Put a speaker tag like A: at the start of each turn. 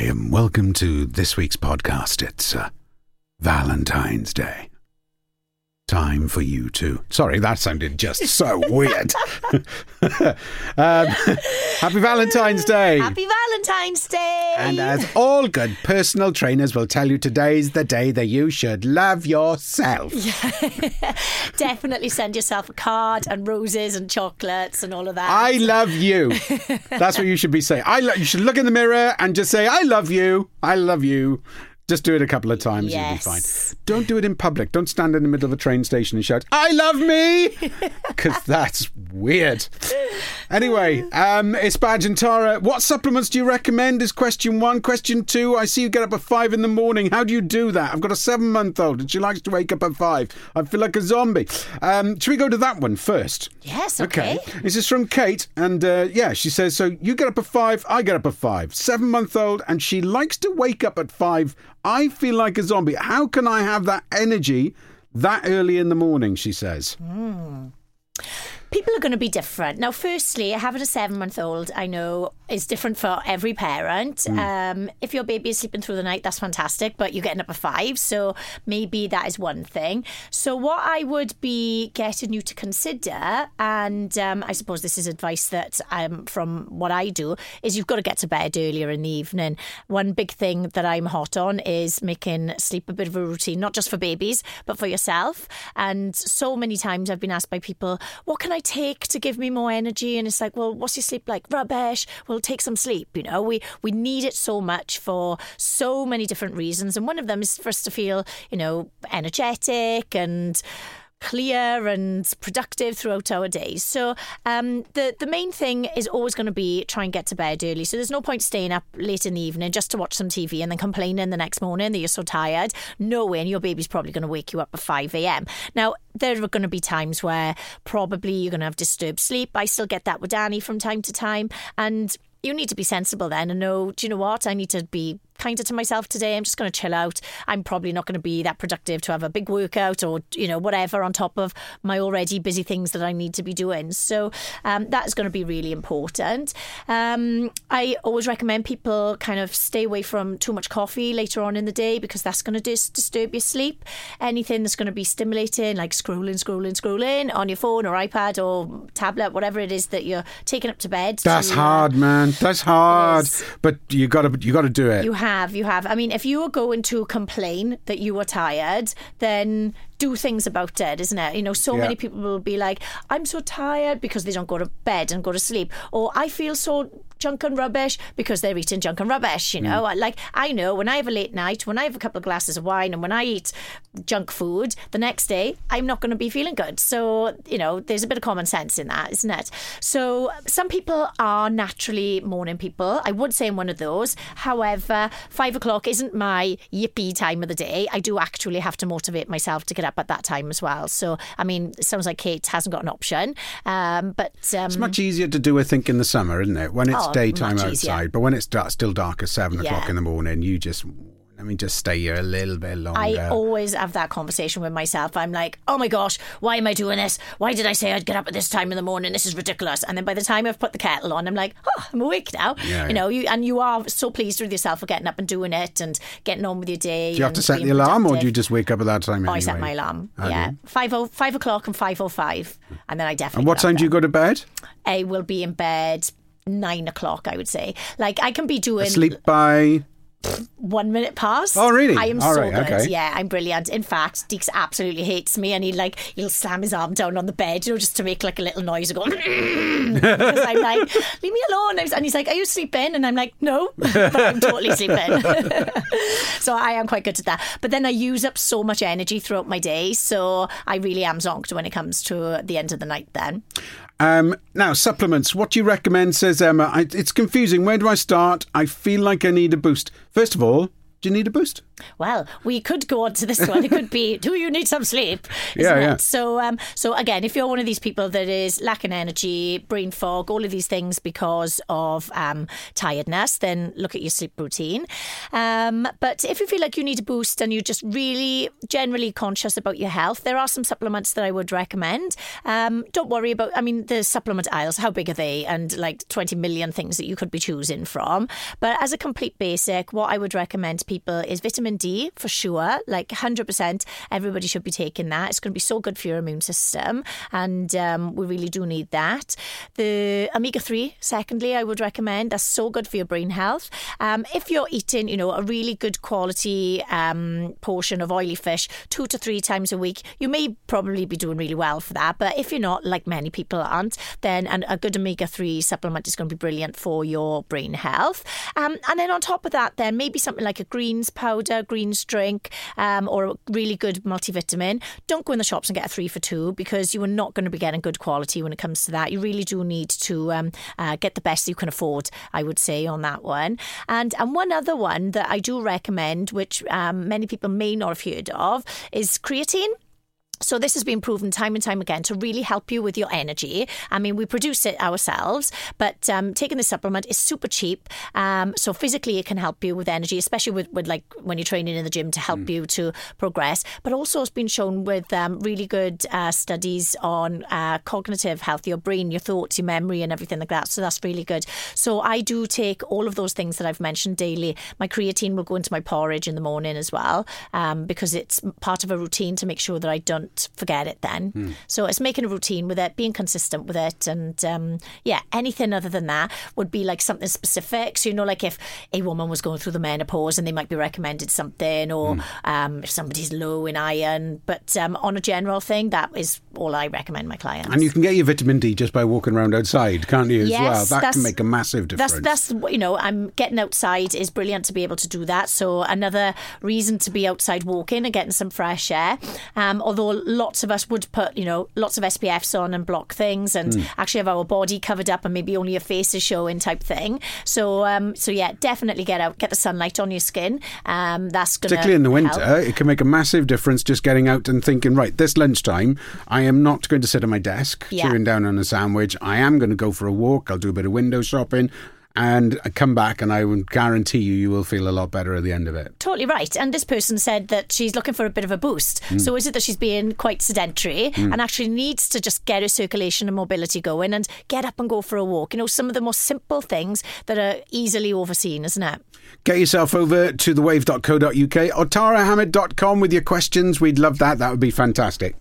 A: Hi, and welcome to this week's podcast. It's uh, Valentine's Day. Time for you to. Sorry, that sounded just so weird. um, happy Valentine's Day.
B: Happy Valentine's Day!
A: And as all good personal trainers will tell you, today's the day that you should love yourself.
B: Definitely send yourself a card and roses and chocolates and all of that.
A: I love you. That's what you should be saying. I lo- you should look in the mirror and just say, I love you. I love you. Just do it a couple of times, you'll be fine. Don't do it in public. Don't stand in the middle of a train station and shout, I love me! Because that's weird. Anyway, um, it's Badge and Tara. What supplements do you recommend? Is question one. Question two, I see you get up at five in the morning. How do you do that? I've got a seven month old and she likes to wake up at five. I feel like a zombie. Um, should we go to that one first?
B: Yes, okay.
A: This is from Kate, and uh, yeah, she says, So you get up at five, I get up at five. Seven month old, and she likes to wake up at five. I feel like a zombie. How can I have that energy that early in the morning? She says.
B: People are going to be different. Now, firstly, having a seven month old, I know, is different for every parent. Um, if your baby is sleeping through the night, that's fantastic, but you're getting up at five. So maybe that is one thing. So, what I would be getting you to consider, and um, I suppose this is advice that um, from what I do, is you've got to get to bed earlier in the evening. One big thing that I'm hot on is making sleep a bit of a routine, not just for babies, but for yourself. And so many times I've been asked by people, what can I take to give me more energy? And it's like, well, what's your sleep like? Rubbish. Well, take some sleep. You know, we, we need it so much for so many different reasons. And one of them is for us to feel, you know, energetic and clear and productive throughout our days. So um, the the main thing is always going to be try and get to bed early. So there's no point staying up late in the evening just to watch some TV and then complaining the next morning that you're so tired, knowing your baby's probably going to wake you up at 5 a.m. Now there are going to be times where probably you're going to have disturbed sleep. I still get that with Danny from time to time, and you need to be sensible then and know, do you know what? I need to be kinder to myself today. I'm just going to chill out. I'm probably not going to be that productive to have a big workout or, you know, whatever on top of my already busy things that I need to be doing. So um, that is going to be really important. Um, I always recommend people kind of stay away from too much coffee later on in the day because that's going to dis- disturb your sleep. Anything that's going to be stimulating, like scrolling, scrolling, scrolling on your phone or iPad or tablet, whatever it is that you're taking up to bed.
A: That's
B: to,
A: hard, man. That's hard. But you got to you got to do it.
B: You have, you have. I mean, if you are going to complain that you are tired, then do things about it, isn't it? You know, so
A: Yeah.
B: many people will be like, I'm so tired because they don't go to bed and go to sleep. Or I feel so junk and rubbish because they're eating junk and rubbish, you know? Like, I know when I have a late night, when I have a couple of glasses of wine, and when I eat junk food, the next day, I'm not going to be feeling good. So, you know, there's a bit of common sense in that, isn't it? So, some people are naturally morning people. I would say I'm one of those. However, five o'clock isn't my yippee time of the day. I do actually have to motivate myself to get up at that time as well. So, I mean, it sounds like Kate hasn't got an option. Um, but um,
A: It's much easier to do, I think, in the summer, isn't it? When it's
B: Oh,
A: daytime outside, but when it's dark, still dark at seven o'clock in the morning, you just, I mean, just stay here a little bit longer.
B: I always have that conversation with myself. I'm like, oh my gosh, why am I doing this? Why did I say I'd get up at this time in the morning? This is ridiculous. And then by the time I've put the kettle on, I'm like, oh, I'm awake now.
A: Yeah,
B: you know, you and you are so pleased with yourself for getting up and doing it and getting on with your day.
A: do you have to set the alarm, or do you just wake up at that time?
B: Oh, I set my alarm.
A: I
B: yeah, five o five o'clock and five o five, and then I definitely.
A: And what time do you go to bed?
B: I will be in bed nine o'clock. I would say. Like I can be doing
A: Sleep by.
B: One minute past.
A: Oh, really?
B: I am
A: All
B: so
A: right,
B: good.
A: okay.
B: Yeah, I'm brilliant. In fact, Deeks absolutely hates me, and he like he'll slam his arm down on the bed, you know, just to make like a little noise, and go. because I'm like, leave me alone. And he's like, Are you sleeping? And I'm like, No, but I'm totally sleeping. so I am quite good at that. But then I use up so much energy throughout my day, so I really am zonked when it comes to the end of the night. Then.
A: Um, now, supplements. What do you recommend, says Emma? I, it's confusing. Where do I start? I feel like I need a boost. First of all, do you need a boost?
B: Well, we could go on to this one. It could be, do you need some sleep?
A: Yeah, yeah.
B: it? So, um, so again, if you're one of these people that is lacking energy, brain fog, all of these things because of um, tiredness, then look at your sleep routine. Um, but if you feel like you need a boost and you're just really generally conscious about your health, there are some supplements that I would recommend. Um, don't worry about, I mean, the supplement aisles, how big are they? And like 20 million things that you could be choosing from. But as a complete basic, what I would recommend to people is vitamin D for sure. Like 100%, everybody should be taking that. It's going to be so good for your immune system. And um, we really do need that. The omega 3, secondly, I would recommend. That's so good for your brain health. Um, if you're eating, you know, a really good quality um, portion of oily fish two to three times a week, you may probably be doing really well for that. But if you're not, like many people aren't, then an, a good omega 3 supplement is going to be brilliant for your brain health. Um, and then on top of that, then maybe something like a greens powder, greens drink, um, or a really good multivitamin. Don't go in the shops and get a three for two because you are not going to be getting good quality when it comes to that. You really do need to um, uh, get the best you can afford, I would say, on that one. And and one other one that I do recommend, which um, many people may not have heard of, is creatine. So this has been proven time and time again to really help you with your energy. I mean, we produce it ourselves, but um, taking the supplement is super cheap. Um, so physically, it can help you with energy, especially with, with like when you're training in the gym to help you to progress. But also, it's been shown with um, really good uh, studies on uh, cognitive health, your brain, your thoughts, your memory, and everything like that. So that's really good. So I do take all of those things that I've mentioned daily. My creatine will go into my porridge in the morning as well, um, because it's part of a routine to make sure that I don't forget it then. So it's making a routine with it, being consistent with it, and um, yeah, anything other than that would be like something specific. So you know, like if a woman was going through the menopause and they might be recommended something, or um, if somebody's low in iron. But um, on a general thing, that is all I recommend my clients.
A: And you can get your vitamin D just by walking around outside, can't you, as
B: Yes,
A: well? That can make a massive difference.
B: That's that's you know, I'm getting outside is brilliant to be able to do that. So another reason to be outside walking and getting some fresh air. Um, although lots of us would put you know lots of SPFs on and block things, and
A: Hmm.
B: actually have our body covered up and maybe only your face is showing type thing. So um, so yeah, definitely get out, get the sunlight on your skin. Um, that's gonna
A: Particularly in the winter,
B: help.
A: it can make a massive difference just getting out and thinking, right, this lunchtime, I am not going to sit at my desk
B: Yeah.
A: chewing down on a sandwich. I am going to go for a walk. I'll do a bit of window shopping and come back and I would guarantee you, you will feel a lot better at the end of it.
B: Totally right. And this person said that she's looking for a bit of a boost. Hmm. So is it that she's being quite sedentary hmm. and actually needs to just get her circulation and mobility going and get up and go for a walk? You know, some of the most simple things that are easily overseen, isn't it?
A: Get yourself over to thewave.co.uk or tarahamid.com with your questions. We'd love that. That would be fantastic.